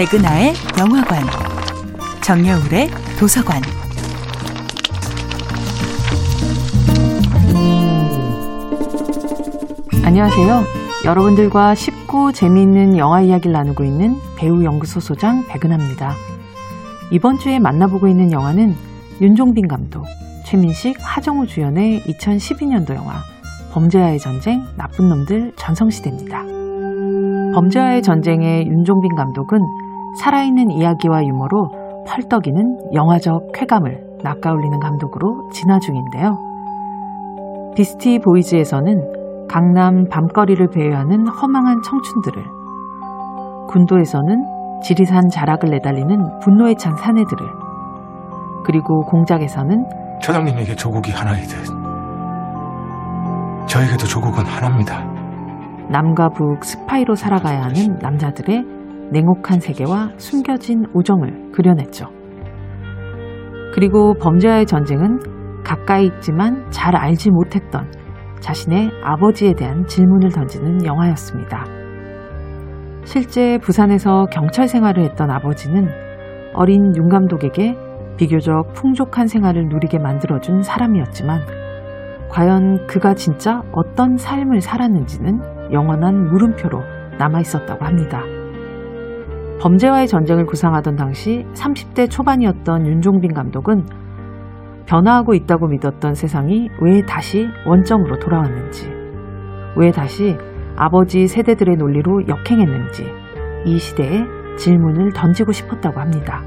백은하의 영화관, 정여울의 도서관. 안녕하세요. 여러분들과 쉽고 재미있는 영화 이야기를 나누고 있는 배우 연구소 소장 백은하입니다. 이번 주에 만나보고 있는 영화는 윤종빈 감독, 최민식, 하정우 주연의 2012년도 영화 범죄와의 전쟁, 나쁜 놈들 전성시대입니다. 범죄와의 전쟁의 윤종빈 감독은 살아있는 이야기와 유머로 펄떡이는 영화적 쾌감을 낚아올리는 감독으로 진화 중인데요. 비스티 보이즈에서는 강남 밤거리를 배회하는 허망한 청춘들을, 군도에서는 지리산 자락을 내달리는 분노에 찬 사내들을, 그리고 공작에서는 처장님에게 조국이 하나이듯 저에게도 조국은 하나입니다. 남과 북 스파이로 살아가야 하는 남자들의 냉혹한 세계와 숨겨진 우정을 그려냈죠. 그리고 범죄와의 전쟁은 가까이 있지만 잘 알지 못했던 자신의 아버지에 대한 질문을 던지는 영화였습니다. 실제 부산에서 경찰 생활을 했던 아버지는 어린 윤 감독에게 비교적 풍족한 생활을 누리게 만들어준 사람이었지만 과연 그가 진짜 어떤 삶을 살았는지는 영원한 물음표로 남아 있었다고 합니다. 범죄와의 전쟁을 구상하던 당시 30대 초반이었던 윤종빈 감독은 변화하고 있다고 믿었던 세상이 왜 다시 원점으로 돌아왔는지, 왜 다시 아버지 세대들의 논리로 역행했는지 이 시대에 질문을 던지고 싶었다고 합니다.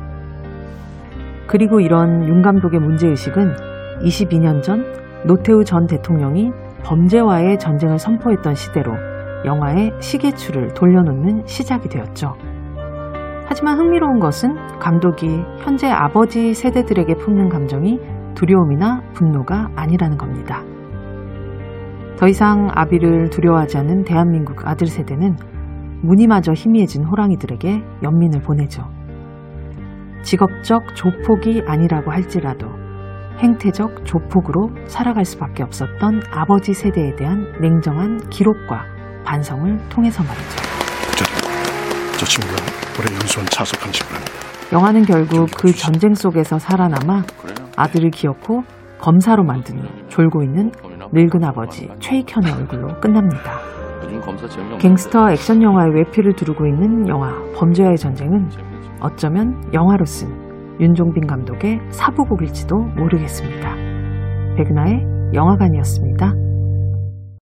그리고 이런 윤 감독의 문제의식은 22년 전 노태우 전 대통령이 범죄와의 전쟁을 선포했던 시대로 영화의 시계추를 돌려놓는 시작이 되었죠. 하지만 흥미로운 것은 감독이 현재 아버지 세대들에게 품는 감정이 두려움이나 분노가 아니라는 겁니다. 더 이상 아비를 두려워하지 않는 대한민국 아들 세대는 무늬마저 희미해진 호랑이들에게 연민을 보내죠. 직업적 조폭이 아니라고 할지라도 행태적 조폭으로 살아갈 수밖에 없었던 아버지 세대에 대한 냉정한 기록과 반성을 통해서 말이죠. 저, 저 친구가 올해 연수원 차석한 친구랍니다. 영화는 결국 그 전쟁 속에서 살아남아 아들을 기어코 검사로 만든 후 졸고 있는 늙은 아버지 최익현의 얼굴로 끝납니다. 갱스터 액션 영화의 외피를 두르고 있는 영화 범죄와의 전쟁은 어쩌면 영화로 쓴 윤종빈 감독의 사부곡일지도 모르겠습니다. 백나의 영화관이었습니다.